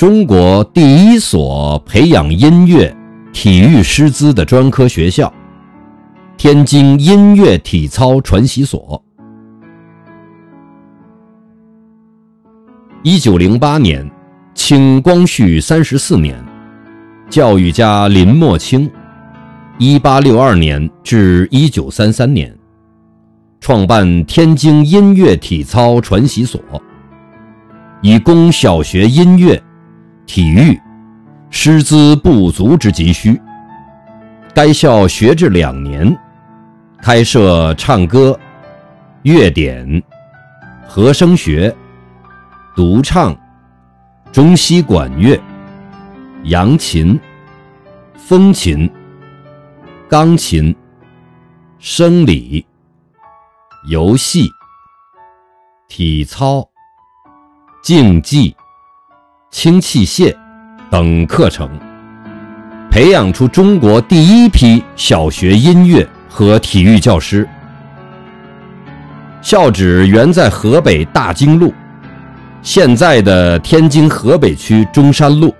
中国第一所培养音乐、体育师资的专科学校——天津音乐体操传习所。一九零八年，清光绪三十四年，教育家林默清（一八六二年至一九三三年）创办天津音乐体操传习所，以供小学音乐。体育师资不足之急需，该校学制两年，开设唱歌、乐典、和声学、独唱、中西管乐、扬琴、风琴、钢琴、生理、游戏、体操、竞技。氢器械等课程，培养出中国第一批小学音乐和体育教师。校址原在河北大经路，现在的天津河北区中山路。